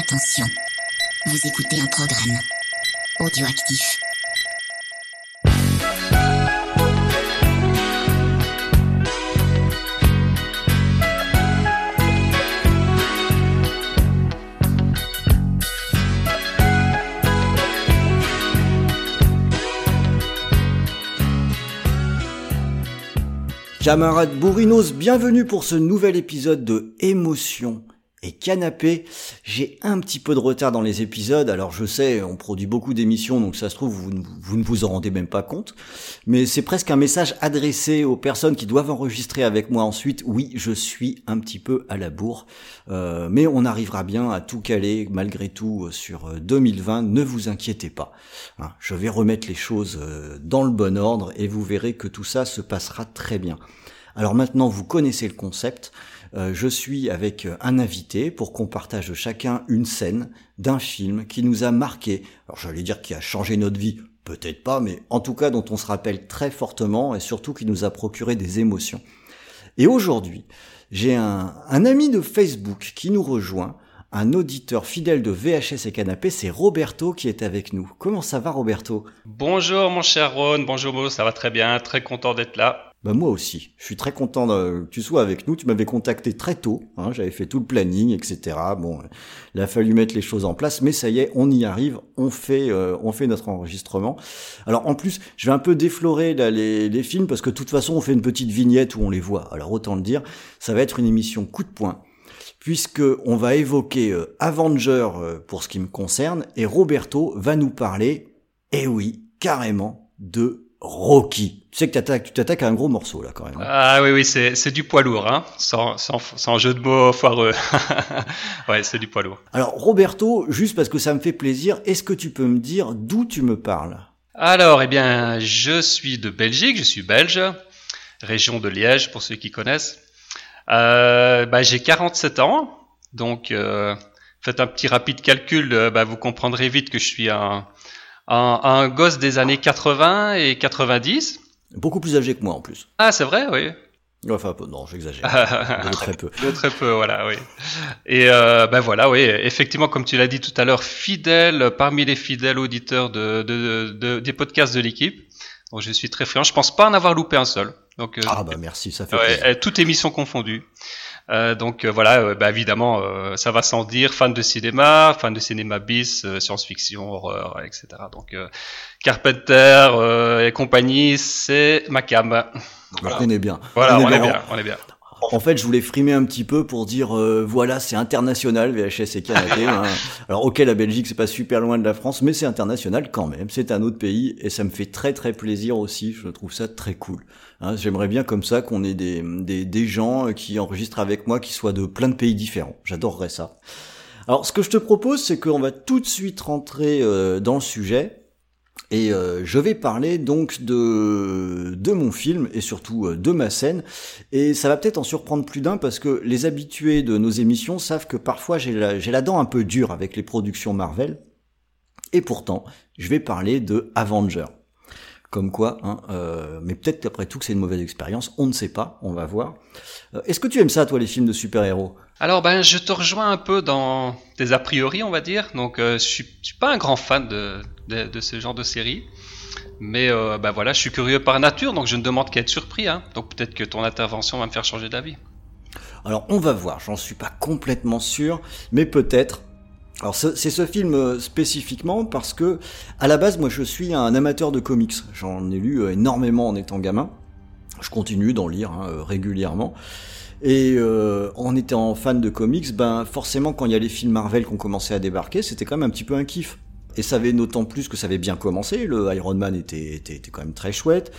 Attention, vous écoutez un programme audioactif. Camarades bourrinos, bienvenue pour ce nouvel épisode de Émotion et Canapé. J'ai un petit peu de retard dans les épisodes, alors je sais, on produit beaucoup d'émissions, donc ça se trouve, vous, ne- vous en rendez même pas compte. Mais c'est presque un message adressé aux personnes qui doivent enregistrer avec moi ensuite. Oui, je suis un petit peu à la bourre, euh, mais on arrivera bien à tout caler malgré tout euh, sur euh, 2020, ne vous inquiétez pas. Hein, je vais remettre les choses euh, dans le bon ordre et vous verrez que tout ça se passera très bien. Alors maintenant, vous connaissez le concept. Euh, je suis avec euh, un invité pour qu'on partage chacun une scène d'un film qui nous a marqué. Alors j'allais dire qui a changé notre vie, peut-être pas, mais en tout cas dont on se rappelle très fortement et surtout qui nous a procuré des émotions. Et aujourd'hui, j'ai un, un ami de Facebook qui nous rejoint, un auditeur fidèle de VHS et Canapé, c'est Roberto qui est avec nous. Comment ça va Roberto? Bonjour mon cher Ron, bonjour Mo, ça va très bien, très content d'être là. Bah moi aussi, je suis très content que tu sois avec nous. Tu m'avais contacté très tôt, hein, j'avais fait tout le planning, etc. Bon, il a fallu mettre les choses en place, mais ça y est, on y arrive, on fait, euh, on fait notre enregistrement. Alors en plus, je vais un peu déflorer là, les, les films parce que de toute façon, on fait une petite vignette où on les voit. Alors autant le dire, ça va être une émission coup de poing puisque on va évoquer euh, Avenger euh, pour ce qui me concerne et Roberto va nous parler, eh oui, carrément de Rocky. Tu sais que t'attaques- tu t'attaques à un gros morceau là quand même. hein. Ah oui, oui, c'est c'est du poids lourd, hein, sans, sans, sans jeu de mots foireux. ouais, c'est du poids lourd. Alors Roberto, juste parce que ça me fait plaisir, est-ce que tu peux me dire d'où tu me parles? Alors, eh bien, je suis de Belgique, je suis belge, région de Liège pour ceux qui connaissent. Euh, bah, j'ai 47 ans, donc euh, faites un petit rapide calcul, euh, bah, vous comprendrez vite que je suis un, un, un gosse des années 80 et 90. Beaucoup plus âgé que moi en plus. Ah, c'est vrai, oui. Enfin, non, j'exagère. De très peu. De très peu, voilà, oui. Et euh, ben voilà, oui, effectivement, comme tu l'as dit tout à l'heure, fidèle parmi les fidèles auditeurs de, de, de- des podcasts de l'équipe. Donc je suis très friand. Je pense pas en avoir loupé un seul. Donc euh, Ah bah merci, ça fait ouais, plaisir. euh, toute émission confondue. Euh, donc euh, voilà, euh, bah, évidemment, euh, ça va sans dire, fan de cinéma, fan de cinéma bis, euh, science-fiction, horreur, etc. Donc euh, Carpenter euh, et compagnie, c'est ma cam. Donc, On est bien. Voilà, on est bien. bien, on est bien. En fait, je voulais frimer un petit peu pour dire, euh, voilà, c'est international, VHS et Canapé. hein. Alors, ok, la Belgique, c'est pas super loin de la France, mais c'est international quand même. C'est un autre pays et ça me fait très très plaisir aussi. Je trouve ça très cool. Hein, J'aimerais bien comme ça qu'on ait des, des, des gens qui enregistrent avec moi qui soient de plein de pays différents. J'adorerais ça. Alors, ce que je te propose, c'est qu'on va tout de suite rentrer euh, dans le sujet. Et euh, je vais parler donc de, de mon film et surtout euh, de ma scène. Et ça va peut-être en surprendre plus d'un parce que les habitués de nos émissions savent que parfois j'ai la, j'ai la dent un peu dure avec les productions Marvel. Et pourtant, je vais parler de Avenger. Comme quoi, hein, euh, mais peut-être qu'après tout que c'est une mauvaise expérience, on ne sait pas, on va voir. Euh, Est-ce que tu aimes ça, toi, les films de super-héros? Alors ben je te rejoins un peu dans tes a priori on va dire. Donc euh, je suis, je suis pas un grand fan de, de, de ce genre de série. Mais euh, ben voilà, je suis curieux par nature, donc je ne demande qu'à être surpris. Hein. Donc peut-être que ton intervention va me faire changer d'avis. Alors on va voir, j'en suis pas complètement sûr, mais peut-être. Alors ce- c'est ce film euh, spécifiquement parce que à la base moi je suis un amateur de comics. J'en ai lu euh, énormément en étant gamin. Je continue d'en lire hein, euh, régulièrement. Et en étant fan de comics, ben forcément quand il y a les films Marvel qui ont commencé à débarquer, c'était quand même un petit peu un kiff. Et ça avait d'autant plus que ça avait bien commencé. Le Iron Man était, était, était quand même très chouette.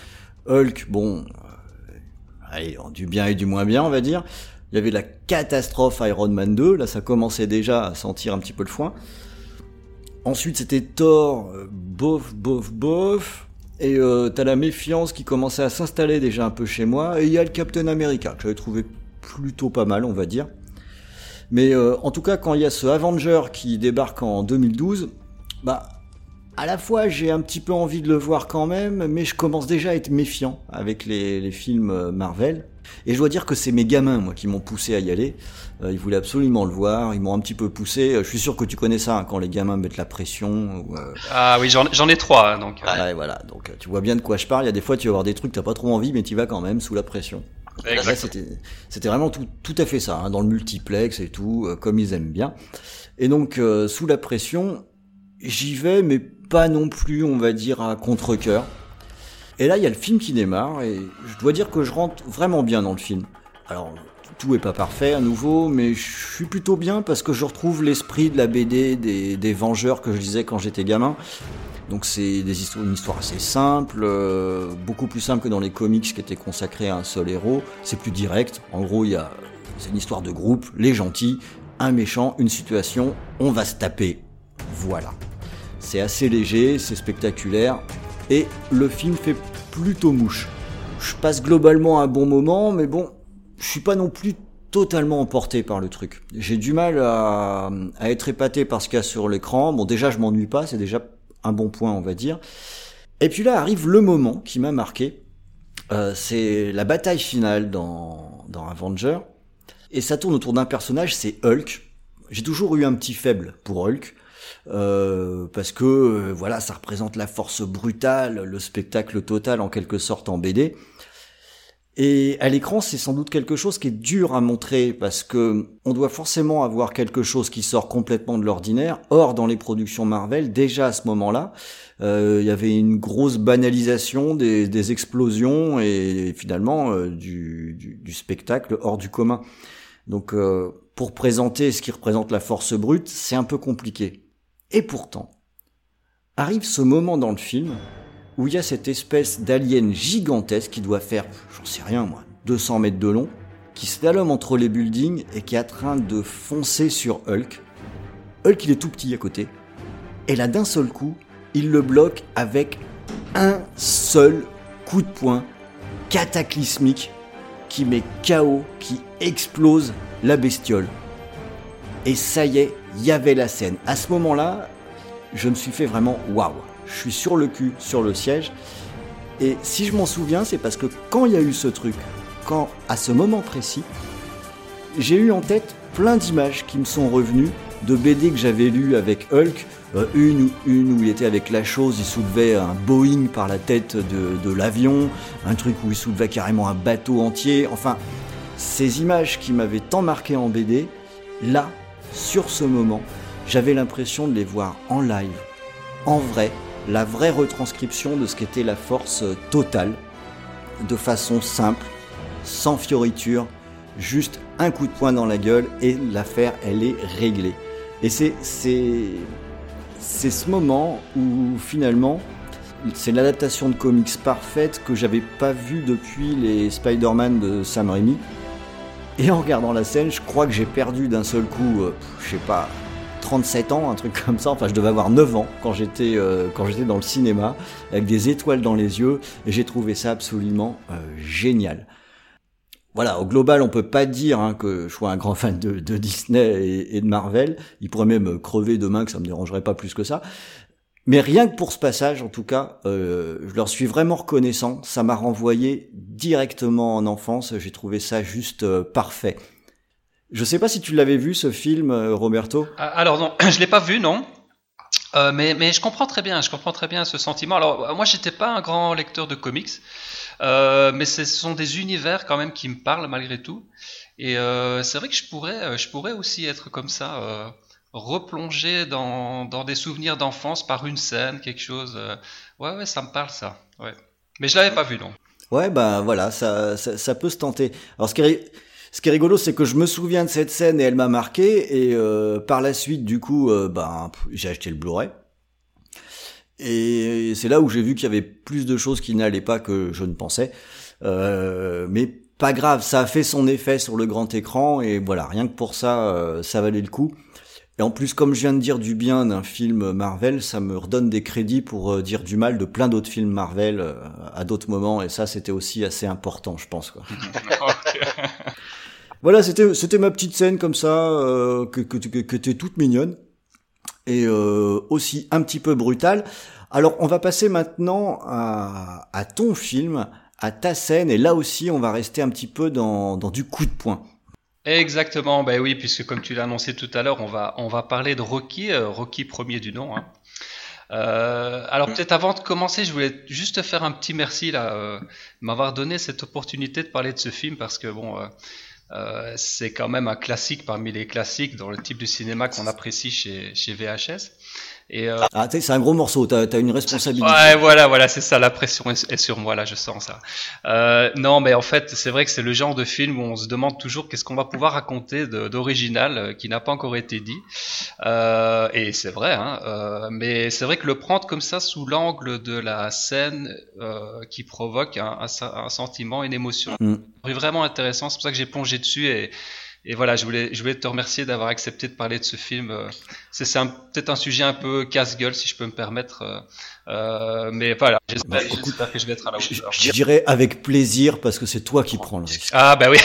Hulk, bon, du bien et du moins bien, on va dire. Il y avait la catastrophe Iron Man 2, là ça commençait déjà à sentir un petit peu le foin. Ensuite c'était Thor, euh, bof, bof, bof. Et euh, t'as la méfiance qui commençait à s'installer déjà un peu chez moi. Et il y a le Captain America, que j'avais trouvé plutôt pas mal, on va dire. Mais euh, en tout cas, quand il y a ce Avenger qui débarque en 2012, bah à la fois j'ai un petit peu envie de le voir quand même, mais je commence déjà à être méfiant avec les, films Marvel. Et je dois dire que c'est mes gamins, moi, qui m'ont poussé à y aller. Euh, ils voulaient absolument le voir, ils m'ont un petit peu poussé. Je suis sûr que tu connais ça, hein, quand les gamins mettent la pression. Ou, euh, Ah oui, j'en ai trois, hein, donc. euh, ouais, voilà, donc euh, tu vois bien de quoi je parle. Il y a des fois, tu vas voir des trucs, t'as pas trop envie, mais tu vas quand même sous la pression. C'était, vraiment tout, tout à fait ça, hein, dans le multiplex et tout, euh, comme ils aiment bien. Et donc, euh, sous la pression, j'y vais, mais pas non plus, on va dire, à contre-cœur. Et là, il y a le film qui démarre, et je dois dire que je rentre vraiment bien dans le film. Alors, tout est pas parfait à nouveau, mais je suis plutôt bien parce que je retrouve l'esprit de la BD des, Vengeurs que je lisais quand j'étais gamin. Donc c'est des histoires, une histoire assez simple, euh, beaucoup plus simple que dans les comics qui étaient consacrés à un seul héros. C'est plus direct. En gros, il y a, c'est une histoire de groupe, les gentils, un méchant, une situation, on va se taper. Voilà. C'est assez léger, c'est spectaculaire, et le film fait plutôt mouche. Je passe globalement un bon moment, mais bon, je suis pas non plus totalement emporté par le truc. J'ai du mal à, être épaté par ce qu'il y a sur l'écran. Bon, déjà, je m'ennuie pas, c'est déjà un bon point, on va dire. Et puis là arrive le moment qui m'a marqué. Euh, c'est la bataille finale dans, dans Avenger. Et ça tourne autour d'un personnage, c'est Hulk. J'ai toujours eu un petit faible pour Hulk. Euh, parce que euh, voilà, ça représente la force brutale, le spectacle total en quelque sorte en BD. Et à l'écran, c'est sans doute quelque chose qui est dur à montrer parce que on doit forcément avoir quelque chose qui sort complètement de l'ordinaire. Or, dans les productions Marvel, déjà à ce moment-là, euh, il y avait une grosse banalisation des, des explosions et finalement euh, du, du, du spectacle hors du commun. Donc, euh, pour présenter ce qui représente la force brute, c'est un peu compliqué. Et pourtant, arrive ce moment dans le film où il y a cette espèce d'alien gigantesque qui doit faire, j'en sais rien moi, 200 mètres de long, qui slalome entre les buildings et qui est en train de foncer sur Hulk. Hulk, il est tout petit à côté. Et là, d'un seul coup, il le bloque avec un seul coup de poing cataclysmique qui met KO, qui explose la bestiole. Et ça y est, il y avait la scène. À ce moment-là, je me suis fait vraiment waouh. Je suis sur le cul, sur le siège. Et si je m'en souviens, c'est parce que quand il y a eu ce truc, quand à ce moment précis, j'ai eu en tête plein d'images qui me sont revenues de BD que j'avais lues avec Hulk. Euh, une, une où il était avec la chose, il soulevait un Boeing par la tête de, de l'avion, un truc où il soulevait carrément un bateau entier. Enfin, ces images qui m'avaient tant marqué en BD, là, sur ce moment, j'avais l'impression de les voir en live, en vrai, la vraie retranscription de ce qu'était la force euh, totale, de façon simple, sans fioriture, juste un coup de poing dans la gueule et l'affaire, elle est réglée. Et c'est, c'est, ce moment où finalement, c'est l'adaptation de comics parfaite que j'avais pas vue depuis les Spider-Man de Sam Raimi. Et en regardant la scène, je crois que j'ai perdu d'un seul coup, euh, je sais pas, 37 ans, un truc comme ça. Enfin, je devais avoir 9 ans quand j'étais euh, quand j'étais dans le cinéma, avec des étoiles dans les yeux, et j'ai trouvé ça absolument euh, génial. Voilà, au global, on peut pas dire hein, que je sois un grand fan de, Disney et, et de Marvel. Il pourrait même crever demain, que ça me dérangerait pas plus que ça. Mais rien que pour ce passage, en tout cas, euh, je leur suis vraiment reconnaissant. Ça m'a renvoyé directement en enfance. J'ai trouvé ça juste euh, parfait. Je sais pas si tu l'avais vu ce film, euh, Roberto. Ah, Alors non, je l'ai pas vu, non. Mais, mais je comprends très bien, je comprends très bien ce sentiment. Alors moi, j'étais pas un grand lecteur de comics, mais ce sont des univers quand même qui me parlent malgré tout. Et c'est vrai que je pourrais, je pourrais aussi être comme ça, replongé dans, dans des souvenirs d'enfance par une scène, quelque chose. euh. Ouais, ouais, ça me parle ça. Ouais. Mais je l'avais pas vu, non. Ouais, ben voilà, ça, ça, ça peut se tenter. Alors ce qui est, ce qui est rigolo, c'est que je me souviens de cette scène et elle m'a marqué. Et euh, par la suite, du coup, euh, ben j'ai acheté le Blu-ray. Et c'est là où j'ai vu qu'il y avait plus de choses qui n'allaient pas que je ne pensais. Euh, mais pas grave, ça a fait son effet sur le grand écran et voilà, rien que pour ça, euh, ça valait le coup. Et en plus, comme je viens de dire du bien d'un film Marvel, ça me redonne des crédits pour euh, dire du mal de plein d'autres films Marvel euh, à d'autres moments, et ça, c'était aussi assez important, je pense. Quoi. Voilà, c'était c'était ma petite scène comme ça, euh, que que que, que t'es toute mignonne. et aussi un petit peu brutal. Alors on va passer maintenant à, à, ton film, à ta scène, et là aussi on va rester un petit peu dans, dans du coup de poing. Exactement, ben oui, puisque comme tu l'as annoncé tout à l'heure, on va, on va parler de Rocky, Rocky premier du nom. Hein. Euh, alors peut-être avant de commencer, je voulais juste faire un petit merci là, euh, m'avoir donné cette opportunité de parler de ce film parce que bon, euh, euh c'est quand même un classique parmi les classiques dans le type de cinéma qu'on apprécie chez, chez VHS. Et euh... Ah, c'est un gros morceau, t'as as une responsabilité. Ouais, voilà, voilà, c'est ça, la pression est, sur moi, là, je sens ça. Euh, non, mais en fait, c'est vrai que c'est le genre de film où on se demande toujours qu'est-ce qu'on va pouvoir raconter d'original euh, qui n'a pas encore été dit. Euh, et c'est vrai, hein, euh, mais c'est vrai que le prendre comme ça sous l'angle de la scène euh, qui provoque un, un, un, sentiment, une émotion, mm. c'est vraiment intéressant. C'est pour ça que j'ai plongé dessus et et voilà, je voulais, je voulais te remercier d'avoir accepté de parler de ce film. Euh, c'est peut-être un sujet un peu casse-gueule, si je peux me permettre. Euh, euh mais voilà, j'espère bah, que je vais être à la hauteur. Je, dirais avec plaisir, parce que c'est toi qui prends le risque. Ah bah oui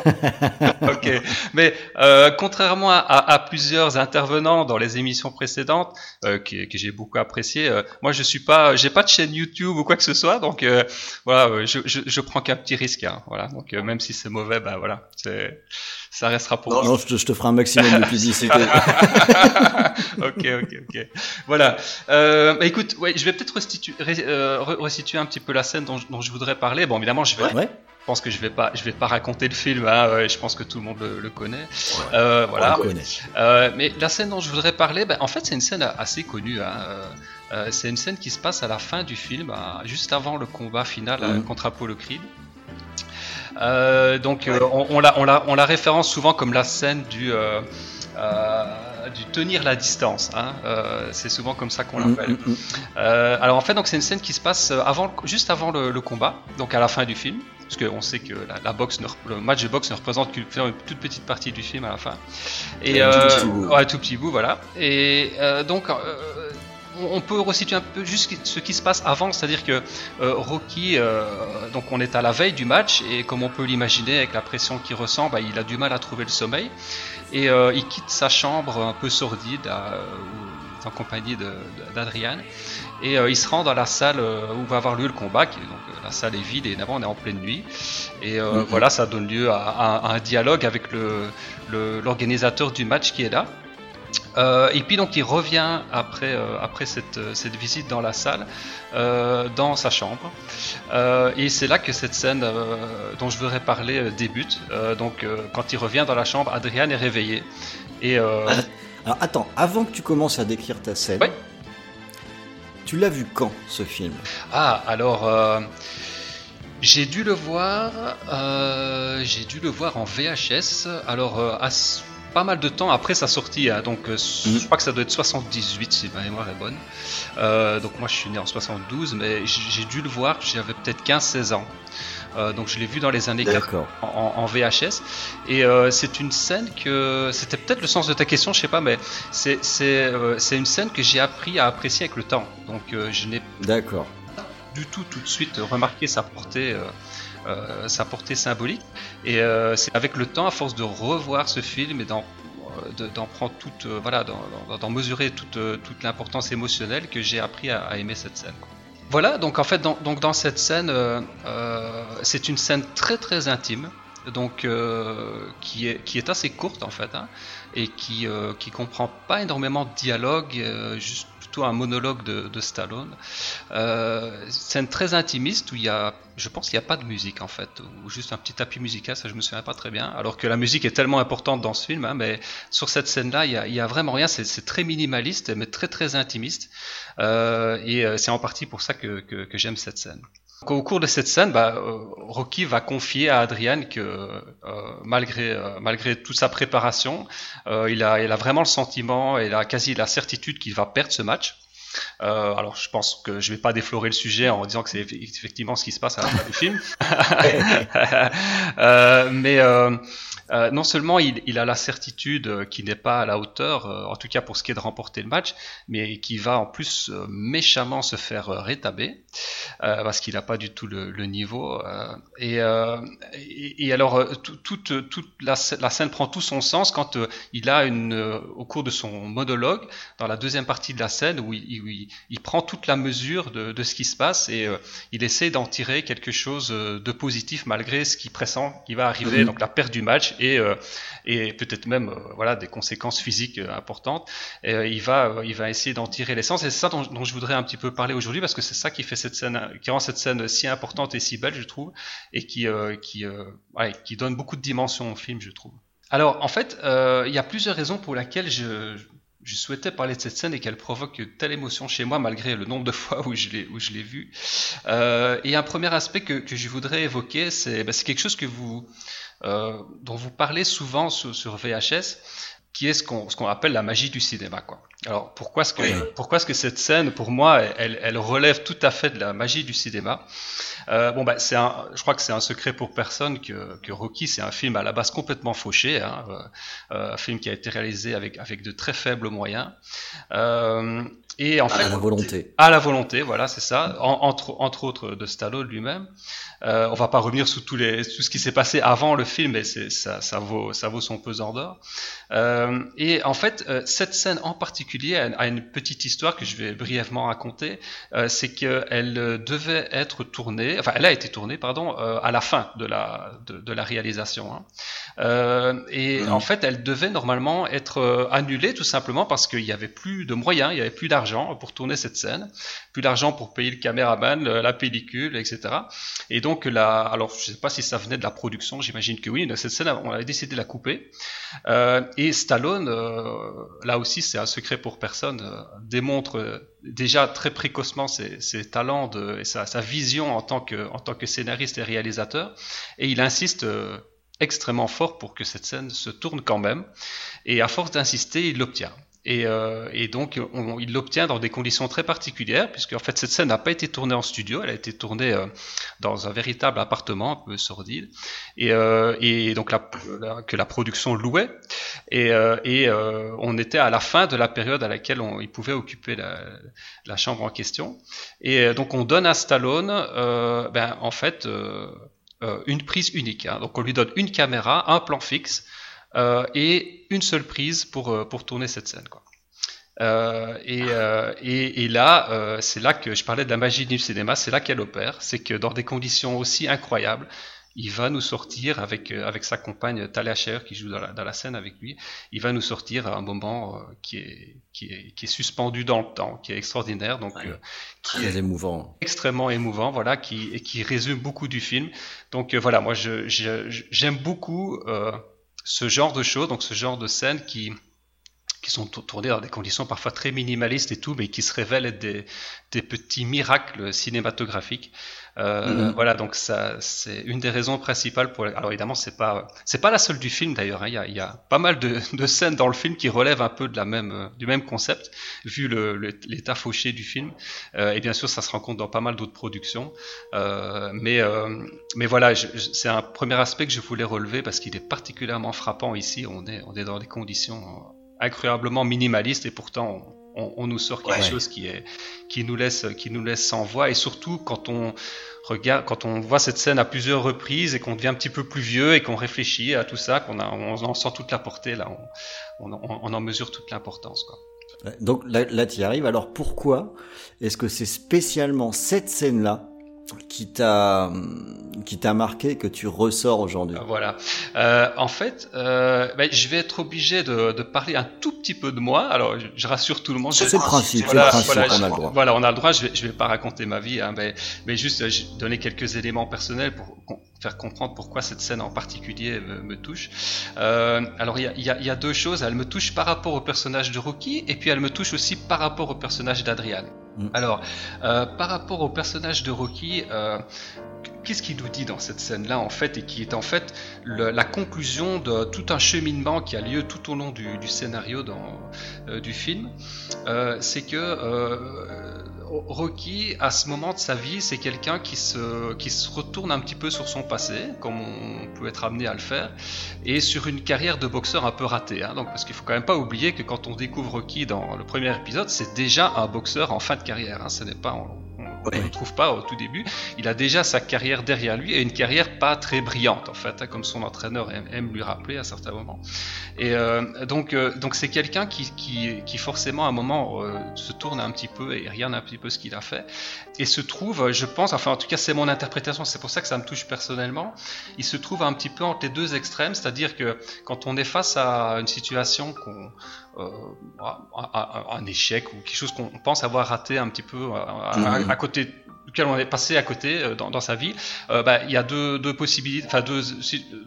ok. Mais euh, contrairement à, à, plusieurs intervenants dans les émissions précédentes, euh, que, que j'ai beaucoup apprécié, euh, moi je suis pas, j'ai pas de chaîne YouTube ou quoi que ce soit, donc euh, voilà, je, je, je, prends qu'un petit risque. Hein, voilà. Donc même si c'est mauvais, bah voilà, ça restera pour non, moi. Non, je te, ferai un maximum de publicité. ok, ok, ok. Voilà. Euh, bah, écoute, ouais, je vais peut-être restituer, restituer un petit peu la scène dont, dont, je voudrais parler. Bon, évidemment, je vais, ouais. Je pense que je vais pas, je vais pas raconter le film. Hein, je pense que tout le monde le, connaît. Euh, voilà. Euh, mais la scène dont je voudrais parler, ben, en fait, c'est une scène assez connue. Hein. Euh, c'est une scène qui se passe à la fin du film, juste avant le combat final mhm. contre Apollo Creed. donc, on, on, la, on, la, on la référence souvent comme la scène du du tenir la distance. Hein. Euh, c'est souvent comme ça qu'on mhm, l'appelle. Mhm, euh, alors en fait, donc c'est une scène qui se passe avant, juste avant le, le, combat, donc à la fin du film parce qu'on sait que la, boxe le match de boxe ne représente qu'une toute petite partie du film à la fin. Et, euh, tout petit bout. Ouais, tout petit bout, voilà. Et euh, donc, euh, on peut resituer un peu juste ce qui se passe avant, c'est-à-dire que euh, Rocky, euh, donc on est à la veille du match et comme on peut l'imaginer avec la pression qu'il ressent, bah, il a du mal à trouver le sommeil et euh, il quitte sa chambre un peu sordide en compagnie d'Adrian et il se rend dans la salle où va avoir lieu le combat. donc la salle est vide et d'abord on est en pleine nuit et mm-hmm. voilà ça donne lieu à, un dialogue avec l'organisateur le, du match qui est là. Euh, et puis donc il revient après, euh, après cette, euh, cette, visite dans la salle, euh, dans sa chambre. Euh, et c'est là que cette scène dont je voudrais parler débute. donc quand il revient dans la chambre, Adrian est réveillé. Et, Alors attends, avant que tu commences à décrire ta scène, ouais. Tu l'as vu quand ce film? Ah alors... J'ai dû le voir, j'ai dû le voir en VHS. Alors à pas mal de temps après sa sortie. Hein. donc, euh, mhm. je crois que ça doit être 78 si ma mémoire est bonne. Euh, donc, moi, je suis né en 72, mais j'ai dû le voir, j'avais peut-être 15-16 ans. Euh, donc, je l'ai vu dans les années 80 en, en, VHS. Et euh, c'est une scène que. C'était peut-être le sens de ta question, je sais pas, mais c'est euh, une scène que j'ai appris à apprécier avec le temps. Donc, je n'ai. D'accord. Du tout, tout de suite remarqué sa portée. Euh, sa portée symbolique. Et euh, c'est avec le temps, à force de revoir ce film et d'en euh, d'en prendre toute, voilà, d'en mesurer toute, toute l'importance émotionnelle que j'ai appris à, aimer cette scène. Voilà, donc en fait, dans, donc dans cette scène, c'est une scène très très intime, donc qui, est, qui est assez courte en fait, hein, et qui, qui comprend pas énormément de dialogue, juste un monologue de, Stallone. Euh, scène très intimiste où il y a, je pense qu'il n'y a pas de musique en fait, ou juste un petit tapis musical, ça je me souviens pas très bien. Alors que la musique est tellement importante dans ce film, hein, mais sur cette scène-là, il y a, vraiment rien. C'est très minimaliste, mais très très intimiste. Euh, et euh, c'est en partie pour ça que j'aime cette scène. Au cours de cette scène, bah, euh, Rocky va confier à Adrian que euh, malgré, euh, malgré toute sa préparation, il, a, il a vraiment le sentiment et la quasi la certitude qu'il va perdre ce match. Euh, alors, je pense que je vais pas déflorer le sujet en disant que c'est effectivement ce qui se passe à la fin du film. euh, mais euh, non seulement il, il, a la certitude qu'il n'est pas à la hauteur, en tout cas pour ce qui est de remporter le match, mais qui va en plus méchamment se faire rétaber parce qu'il n'a pas du tout le, le niveau. Et, et, et, alors toute, toute la, la, scène prend tout son sens quand il a une, au cours de son monologue, dans la deuxième partie de la scène, où il, il, il prend toute la mesure de, de, ce qui se passe et il essaie d'en tirer quelque chose de positif malgré ce qui pressent qui va arriver, mmh. donc la perte du match et, euh, et peut-être même euh, voilà des conséquences physiques euh, importantes. Et, il va il va essayer d'en tirer l'essence. Et c'est ça dont, dont, je voudrais un petit peu parler aujourd'hui parce que c'est ça qui fait cette scène, qui rend cette scène si importante et si belle, je trouve, et qui qui ouais, qui donne beaucoup de dimensions au film, je trouve. Alors en fait, il y a plusieurs raisons pour lesquelles je je souhaitais parler de cette scène et qu'elle provoque telle émotion chez moi malgré le nombre de fois où je l'ai où je l'ai vue. Euh, et un premier aspect que, que je voudrais évoquer, c'est bah, c'est quelque chose que vous euh, dont vous parlez souvent sur, sur VHS, qui est ce qu'on ce qu'on appelle la magie du cinéma. Quoi. Alors pourquoi est-ce que oui. pourquoi est-ce que cette scène, pour moi, elle, elle relève tout à fait de la magie du cinéma euh, Bon bah c'est un, je crois que c'est un secret pour personne que, que Rocky c'est un film à la base complètement fauché, hein, euh, un film qui a été réalisé avec avec de très faibles moyens. Euh, et en à fait, la volonté. À la volonté, voilà, c'est ça. En, entre, entre autres de Stallone lui-même. Euh, on va pas revenir sur tous les, tout ce qui s'est passé avant le film, mais ça, ça, vaut, ça vaut son pesant d'or. Euh, et en fait, euh, cette scène en particulier a, une petite histoire que je vais brièvement raconter. Euh, c'est qu'elle devait être tournée, enfin, elle a été tournée, pardon, euh, à la fin de la, de, de la réalisation. Hein. Euh, et mmh. en fait, elle devait normalement être annulée tout simplement parce qu'il n'y avait plus de moyens, il n'y avait plus d'argent pour tourner cette scène, plus d'argent pour payer le caméraman, la pellicule, etc. Et donc la, alors je sais pas si ça venait de la production, j'imagine que oui. Cette scène, on avait décidé de la couper. Euh, et Stallone, euh, là aussi, c'est un secret pour personne, euh, démontre déjà très précocement ses, talents et sa, vision en tant que en tant que scénariste et réalisateur. Et il insiste extrêmement fort pour que cette scène se tourne quand même. Et à force d'insister, il l'obtient. Et, euh, et, donc, on, il l'obtient dans des conditions très particulières, puisque en fait, cette scène n'a pas été tournée en studio, elle a été tournée euh, dans un véritable appartement un peu sordide, et, euh, et donc la, que la production louait. Et, euh, et euh, on était à la fin de la période à laquelle on, il pouvait occuper la, la, chambre en question. Et euh, donc, on donne à Stallone, ben, en fait, une prise unique. Hein. Donc, on lui donne une caméra, un plan fixe et une seule prise pour, euh, pour tourner cette scène. Quoi. Euh, et, euh, et, et, là, euh, c'est là que je parlais de la magie du cinéma, c'est là qu'elle opère, c'est que dans des conditions aussi incroyables, il va nous sortir avec euh, avec sa compagne Talia Shire qui joue dans la, dans la, scène avec lui, il va nous sortir à un moment euh, qui est qui est qui est suspendu dans le temps, qui est extraordinaire, donc ouais, qui très est émouvant, extrêmement émouvant, voilà, qui et qui résume beaucoup du film. Donc voilà, moi je j'aime beaucoup ce genre de choses, donc ce genre de scènes qui, qui sont tournées dans des conditions parfois très minimalistes et tout, mais qui se révèlent être des, des petits miracles cinématographiques. Euh, mmh. Voilà, donc ça, c'est une des raisons principales pour. Alors évidemment, c'est pas, c'est pas la seule du film d'ailleurs. Hein. Il, y a, il, y a, pas mal de, de, scènes dans le film qui relèvent un peu de la même, du même concept, vu l'état fauché du film. Euh, et bien sûr, ça se rencontre dans pas mal d'autres productions. Euh, mais, euh, mais voilà, je, c'est un premier aspect que je voulais relever parce qu'il est particulièrement frappant ici. On est, on est dans des conditions incroyablement minimalistes et pourtant on, on, nous sort quelque ouais. chose qui est qui nous laisse qui nous laisse sans voix et surtout quand on regarde quand on voit cette scène à plusieurs reprises et qu'on devient un petit peu plus vieux et qu'on réfléchit à tout ça qu'on a on en sent toute la portée là on, on, on en mesure toute l'importance quoi. Donc là, là tu y arrives. Alors pourquoi est-ce que c'est spécialement cette scène-là qui t'a qui t'a marqué que tu ressors aujourd'hui? Voilà. Euh, en fait, euh, ben, je vais être obligé de, de, parler un tout petit peu de moi. Alors, je, je rassure tout le monde. C'est le principe. Voilà, le principe voilà, on a le droit. Voilà, on a le droit. Je vais, je vais pas raconter ma vie, hein, mais, mais juste euh, donner quelques éléments personnels pour faire comprendre pourquoi cette scène en particulier me, me touche. Euh, alors, il y a, y a, deux choses. Elle me touche par rapport au personnage de Rocky, et puis elle me touche aussi par rapport au personnage d'Adrian. Mm. Alors, euh, par rapport au personnage de Rocky, euh, qu'est-ce qu'il nous dit dans cette scène-là, en fait, et qui est en fait la conclusion de tout un cheminement qui a lieu tout au long du, scénario euh, du film C'est que Rocky, à ce moment de sa vie, c'est quelqu'un qui se, qui se retourne un petit peu sur son passé, comme on peut être amené à le faire, et sur une carrière de boxeur un peu ratée. Hein. donc, parce qu'il faut quand même pas oublier que quand on découvre Rocky dans le premier épisode, c'est déjà un boxeur en fin de carrière. Hein. ce n'est pas, on ne le trouve pas au tout début. Il a déjà sa carrière derrière lui et une carrière pas très brillante en fait, hein, comme son entraîneur aime, lui rappeler à certains moments. Et euh, donc, euh, donc c'est quelqu'un qui, qui, forcément à un moment euh, se tourne un petit peu et regarde un petit peu ce qu'il a fait et se trouve, je pense, enfin en tout cas c'est mon interprétation, c'est pour ça que ça me touche personnellement. Il se trouve un petit peu entre les deux extrêmes, c'est-à-dire que quand on est face à une situation qu'on un échec ou quelque chose qu'on pense avoir raté un petit peu à, à côté duquel on est passé à côté euh, dans, dans, sa vie, euh, bah, il y a deux, deux possibilités, enfin deux,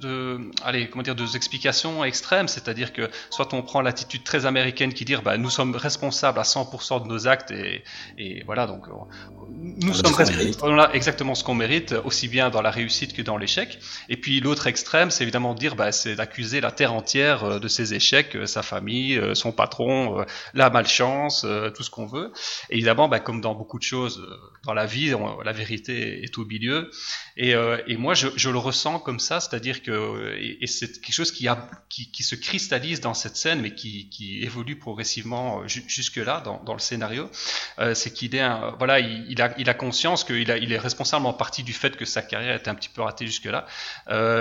deux, allez, comment dire, deux explications extrêmes, c'est-à-dire que soit on prend l'attitude très américaine qui dit, bah, nous sommes responsables à 100% de nos actes et, et voilà donc nous sommes responsables, on a exactement ce qu'on mérite, aussi bien dans la réussite que dans l'échec. Et puis l'autre extrême, c'est évidemment de dire, bah, c'est d'accuser la terre entière euh, de ses échecs, sa famille, son patron, la malchance, tout ce qu'on veut. Et évidemment, bah, comme dans beaucoup de choses dans la vie la vérité est au milieu. Et, euh, moi, je, le ressens comme ça, c'est-à-dire que et, c'est quelque chose qui, a, qui, se cristallise dans cette scène, mais qui, évolue progressivement euh, jusque-là dans, le scénario. Euh, c'est qu'il est, un, voilà, il, a, il a conscience qu'il il est responsable en partie du fait que sa carrière était un petit peu ratée jusque-là,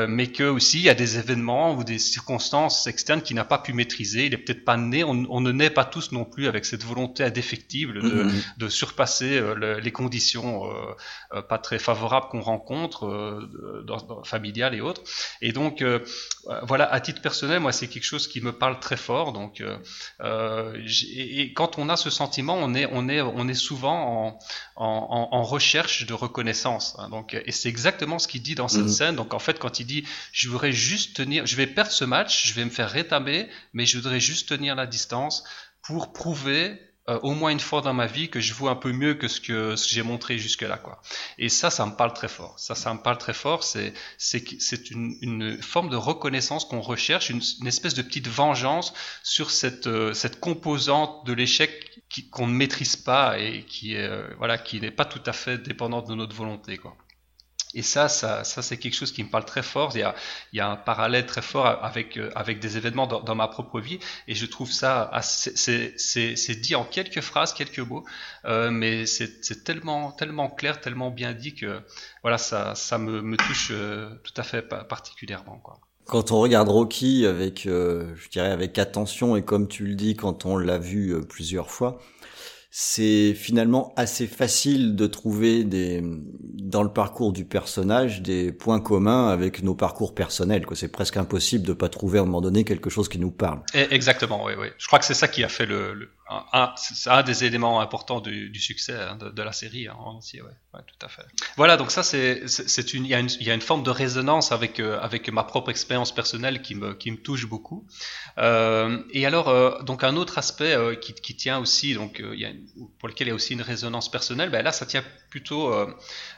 mais que aussi il y a des événements ou des circonstances externes qu'il n'a pas pu maîtriser. Il est peut-être pas né. On, ne naît pas tous non plus avec cette volonté indéfectible de, mm-hmm. de surpasser les conditions euh, euh, pas très favorables qu'on rencontre, euh, dans, familiales et autres. Et donc, voilà, à titre personnel, moi, c'est quelque chose qui me parle très fort. Donc, et, quand on a ce sentiment, on est, on est, on est souvent en, en, recherche de reconnaissance. Hein. donc, et c'est exactement ce qu'il dit dans cette mmh. scène. Donc, en fait, quand il dit, je voudrais juste tenir, je vais perdre ce match, je vais me faire rétamer, mais je voudrais juste tenir la distance pour prouver euh, au moins une fois dans ma vie que je vois un peu mieux que ce que, j'ai montré jusque-là. quoi. Et ça, ça me parle très fort. Ça, ça me parle très fort. C'est, c'est, c'est une, une forme de reconnaissance qu'on recherche, une, espèce de petite vengeance sur cette, euh, cette composante de l'échec qu'on ne maîtrise pas et qui, est, euh, voilà, qui n'est pas tout à fait dépendante de notre volonté. Quoi. Et ça, ça, ça c'est quelque chose qui me parle très fort. Il y a, il y a un parallèle très fort avec, euh, avec des événements dans, ma propre vie. Et je trouve ça, c'est dit en quelques phrases, quelques mots, euh, mais c'est tellement, tellement clair, tellement bien dit que voilà, ça, ça me, me touche euh, tout à fait particulièrement. Quand on regarde Rocky avec, je dirais avec attention et comme tu le dis, quand on l'a vu plusieurs fois, c'est finalement assez facile de trouver des dans le parcours du personnage des points communs avec nos parcours personnels. C'est presque impossible de pas trouver à un moment donné quelque chose qui nous parle. Exactement, oui, oui. Je crois que c'est ça qui a fait le, c'est un des éléments importants du, succès hein, de, la série hein, en entier, ouais. tout à fait. Voilà, donc ça c'est, une, il y, a une, y a une forme de résonance avec euh, avec ma propre expérience personnelle qui me qui me touche beaucoup. Euh, et alors euh, donc un autre aspect euh, qui, qui tient aussi donc il y a pour lequel il y a aussi une résonance personnelle, ben là ça tient plutôt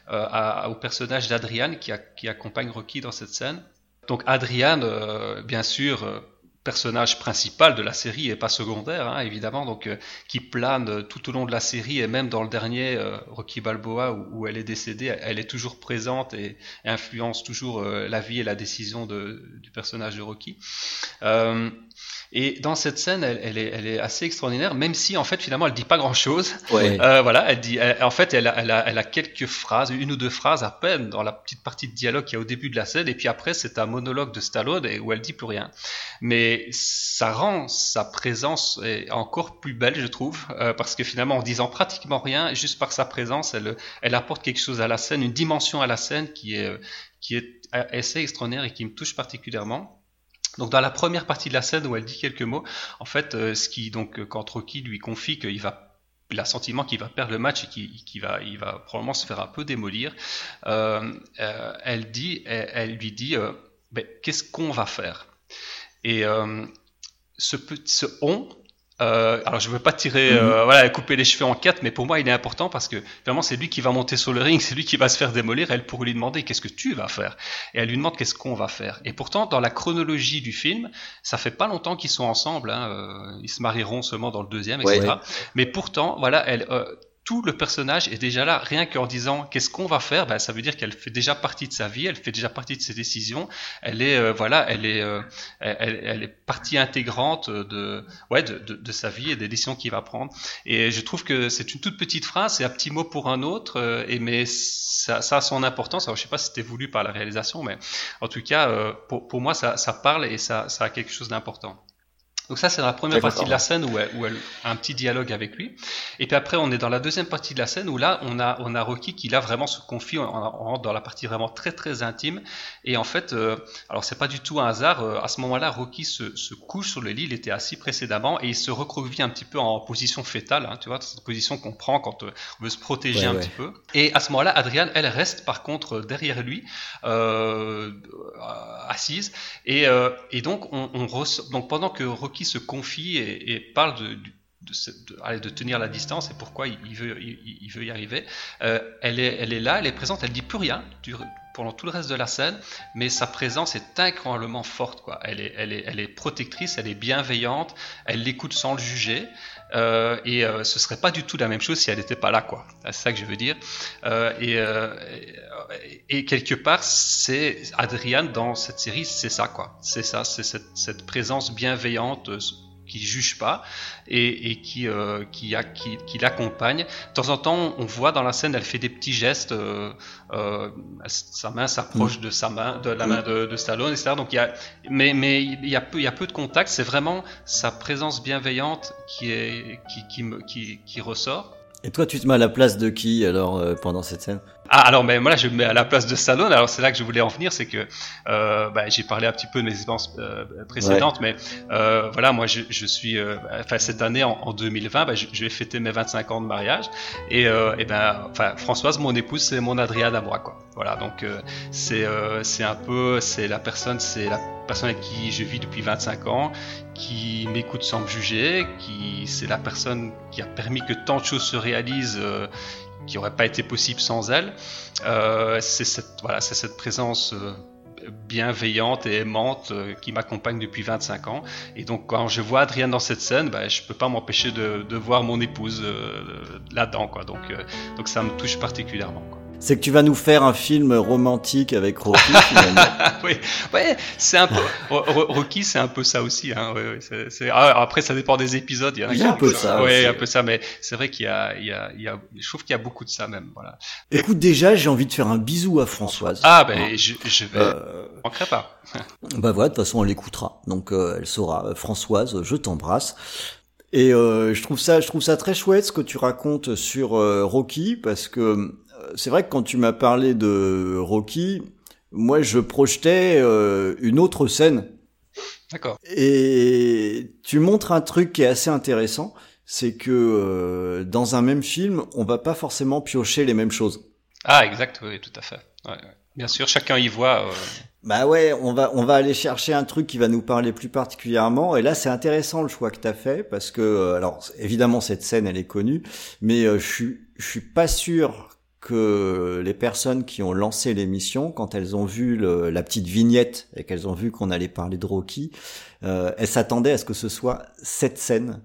à, au personnage d'Adriane qui, qui accompagne Rocky dans cette scène. Donc Adriane, bien sûr personnage principal de la série et pas secondaire, hein, évidemment, donc euh, qui plane tout au long de la série et même dans le dernier euh, Rocky Balboa où, elle est décédée, elle est toujours présente et, influence toujours euh, la vie et la décision de, du personnage de Rocky. Et dans cette scène, elle, est, elle, est, assez extraordinaire, même si en fait finalement elle dit pas grand chose. Euh, voilà, elle dit, en fait, elle a, elle, a, elle a, quelques phrases, une ou deux phrases à peine dans la petite partie de dialogue qu'il y a au début de la scène, et puis après c'est un monologue de Stallone où elle dit plus rien. Mais ça rend sa présence encore plus belle, je trouve, euh, parce que finalement en disant pratiquement rien, juste par sa présence, elle, elle apporte quelque chose à la scène, une dimension à la scène qui est, qui est assez extraordinaire et qui me touche particulièrement. Donc dans la première partie de la scène où elle dit quelques mots, en fait, euh, ce qui donc euh, quand Rocky lui confie qu'il va il a sentiment qu'il va perdre le match et qu'il va, il va probablement se faire un peu démolir. Euh, elle dit, elle, lui dit, ben, qu'est-ce qu'on va faire? Et ce, ce on, euh, alors je veux pas tirer, Mhm. euh, voilà, couper les cheveux en quatre, mais pour moi il est important parce que vraiment c'est lui qui va monter sur le ring, c'est lui qui va se faire démolir. Elle pourrait lui demander qu'est-ce que tu vas faire, et elle lui demande qu'est-ce qu'on va faire. Et pourtant dans la chronologie du film, ça fait pas longtemps qu'ils sont ensemble. Hein, euh, ils se marieront seulement dans le deuxième, etc. Ouais. Mais pourtant, voilà, elle. Tout le personnage est déjà là, rien qu'en disant qu'est-ce qu'on va faire, ben, ça veut dire qu'elle fait déjà partie de sa vie, elle fait déjà partie de ses décisions, elle est euh, voilà, elle est euh, elle, est partie intégrante de ouais de, de sa vie et des décisions qu'il va prendre. Et je trouve que c'est une toute petite phrase, c'est un petit mot pour un autre, euh, et mais ça, ça a son importance. Alors je sais pas si c'était voulu par la réalisation, mais en tout cas euh, pour, pour moi ça, ça parle et ça, ça a quelque chose d'important. Donc ça, c'est dans la première partie de la scène où elle, où elle a un petit dialogue avec lui. Et puis après, on est dans la deuxième partie de la scène où là, on a, on a Rocky qui là vraiment se confie, on, rentre dans la partie vraiment très très intime. Et en fait, euh, alors c'est pas du tout un hasard. euh, à ce moment-là, Rocky se, se couche sur le lit. Il était assis précédemment et il se recroqueville un petit peu en position fétale. Hein, tu vois, cette position qu'on prend quand euh, on veut se protéger Ouais, un ouais. petit peu. Et à ce moment-là, Adrienne, elle reste par contre derrière lui, euh, assise. Et, euh, et donc, on, on donc pendant que Rocky se confie et, parle de, tenir la distance et pourquoi il, veut, y arriver, euh, elle, est, là, elle est présente, elle dit plus rien pendant tout le reste de la scène, mais sa présence est incroyablement forte. Elle est protectrice, elle est bienveillante, elle l'écoute sans le juger. Euh, et euh, ce serait pas du tout la même chose si elle n'était pas là, quoi. C'est ça que je veux dire. Euh, et, euh, et, quelque part, c'est Adriane dans cette série, c'est ça, quoi. C'est ça, c'est cette, cette présence bienveillante qui juge pas et, qui, euh, qui, qui, l'accompagne. De temps en temps, on voit dans la scène, elle fait des petits gestes. Euh, euh, sa main s'approche de sa main, de la main de, Stallone, etc. Donc y a, mais mais il y a peu, y a peu de contact. C'est vraiment sa présence bienveillante qui est qui qui, qui, ressort. Et toi, tu te mets à la place de qui alors pendant cette scène? Ah alors mais moi là je me mets à la place de Stallone. Alors c'est là que je voulais en venir, c'est que euh, bah, j'ai parlé un petit peu de mes expériences euh, précédentes, mais euh, voilà moi je, je suis, euh, enfin cette année en, en 2020, bah, je, je vais fêter mes 25 ans de mariage et, euh, et ben enfin Françoise mon épouse c'est mon Adriane à moi quoi. Voilà donc euh, c'est euh, c'est un peu c'est la personne c'est la personne avec qui je vis depuis 25 ans, qui m'écoute sans me juger, qui c'est la personne qui a permis que tant de choses se réalisent. Qui n'aurait pas été possible sans elle. Euh, c'est cette, voilà, c'est cette présence euh, bienveillante et aimante euh, qui m'accompagne depuis 25 ans. Et donc quand je vois Adrienne dans cette scène, bah, je peux pas m'empêcher de, de voir mon épouse euh, là-dedans. Quoi. Donc, euh, donc ça me touche particulièrement. Quoi. C'est que tu vas nous faire un film romantique avec Rocky oui, ouais, c'est un peu Ro- Ro- Rocky, c'est un peu ça aussi. Hein, ouais, ouais, c'est- c'est- ah, après, ça dépend des épisodes. Il y, en Il y a un peu ça aussi. un peu ça, mais c'est vrai qu'il y a, il y a, il y a, je trouve qu'il y a beaucoup de ça même. Voilà. Écoute, déjà, j'ai envie de faire un bisou à Françoise. Ah ben, je, je vais, Euh, pas. Bah voilà, de toute façon, elle l'écoutera. Donc, euh, elle saura. Euh, Françoise, je t'embrasse. Et euh, je trouve ça, je trouve ça très chouette ce que tu racontes sur Rocky, parce que c'est vrai que quand tu m'as parlé de Rocky, moi, je projetais euh, une autre scène. D'accord. Et tu montres un truc qui est assez intéressant, c'est que euh, dans un même film, on va pas forcément piocher les mêmes choses. Ah, exact, oui, tout à fait. Ouais, ouais. Bien sûr, chacun y voit. euh, Bah ouais, on va on va aller chercher un truc qui va nous parler plus particulièrement. Et là, c'est intéressant le choix que t'as fait parce que alors évidemment cette scène elle est connue, mais je suis je suis pas sûr que les personnes qui ont lancé l'émission, quand elles ont vu le- la petite vignette et qu'elles ont vu qu'on allait parler de Rocky, euh, elles s'attendaient à ce que ce soit cette scène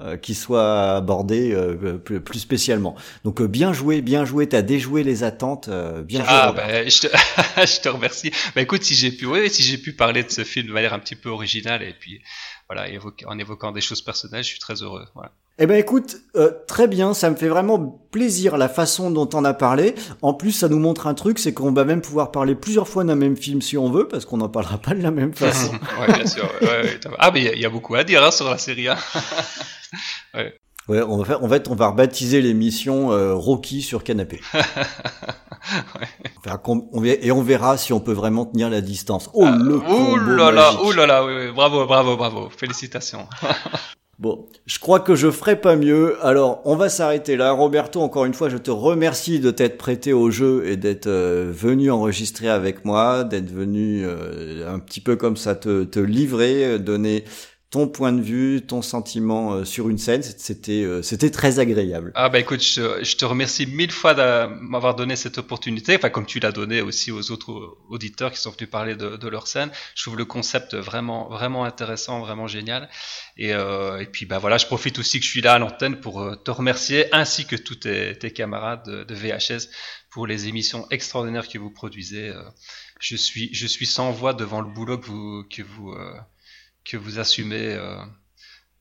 euh, qui soit abordée euh, plus, plus spécialement. Donc euh, bien joué, bien joué, t'as déjoué les attentes, euh, bien joué. Ah, ben, je te, je te remercie. Bah, écoute, si j'ai pu, oui, si j'ai pu parler de ce film de manière un petit peu originale et puis, voilà, évoquer- en évoquant des choses personnelles, je suis très heureux. Voilà. Eh ben écoute, euh, très bien, ça me fait vraiment plaisir la façon dont on a parlé. En plus, ça nous montre un truc, c'est qu'on va même pouvoir parler plusieurs fois d'un même film si on veut, parce qu'on n'en parlera pas de la même façon. ouais, bien sûr. ouais, ouais, ouais, ah, mais il y a- y, a beaucoup à dire hein, sur la série. Hein. ouais, on va faire, en fait, on va rebaptiser l'émission euh, Rocky sur canapé. On verra- et on verra si on peut vraiment tenir la distance. Oh le Ouh combo là là, ouh là là, oui, oui, bravo, bravo, bravo. Félicitations. Bon, je crois que je ferai pas mieux. Alors, on va s'arrêter là. Roberto, encore une fois, je te remercie de t'être prêté au jeu et d'être euh, venu enregistrer avec moi, d'être venu euh, un petit peu comme ça te, te livrer, euh, donner ton point de vue, ton sentiment euh, sur une scène. C'était euh, c'était très agréable. Ah bah écoute, je, te remercie mille fois de m'avoir donné cette opportunité, enfin comme tu l'as donné aussi aux autres auditeurs qui sont venus parler de, leur scène. Je trouve le concept vraiment vraiment intéressant, vraiment génial. Et, euh, et puis bah voilà, je profite aussi que je suis là à l'antenne pour te remercier ainsi que tous tes, camarades de, de, VHS pour les émissions extraordinaires que vous produisez. Je suis je suis sans voix devant le boulot que vous que vous que vous assumez euh,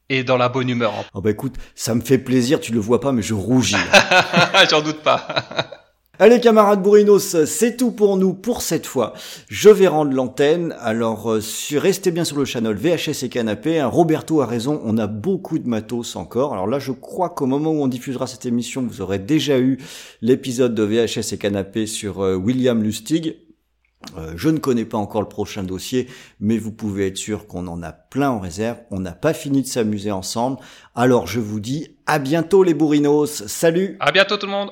et dans la bonne humeur. Oh bah écoute, ça me fait plaisir, tu le vois pas, mais je rougis. J'en doute pas. Allez camarades bourrinos, c'est tout pour nous pour cette fois. Je vais rendre l'antenne. Alors euh, restez bien sur le channel VHS et Canapé. Hein, Roberto a raison, on a beaucoup de matos encore. Alors là je crois qu'au moment où on diffusera cette émission, vous aurez déjà eu l'épisode de VHS et Canapé sur euh, William Lustig. Euh, je ne connais pas encore le prochain dossier, mais vous pouvez être sûr qu'on en a plein en réserve. On n'a pas fini de s'amuser ensemble. Alors je vous dis à bientôt les bourrinos. Salut À bientôt tout le monde